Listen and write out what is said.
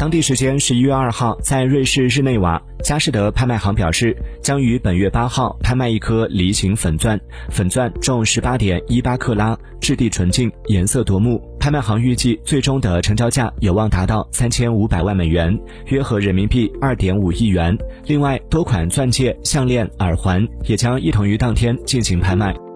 当地时间十一月二号在瑞士日内瓦佳士得拍卖行表示将于本月八号拍卖一颗梨形粉钻粉钻重十八点一八克拉质地纯净颜色夺目。拍卖行预计最终的成交价有望达到三千五百万美元约合人民币二点五亿元。另外多款钻戒项链耳环也将一同于当天进行拍卖。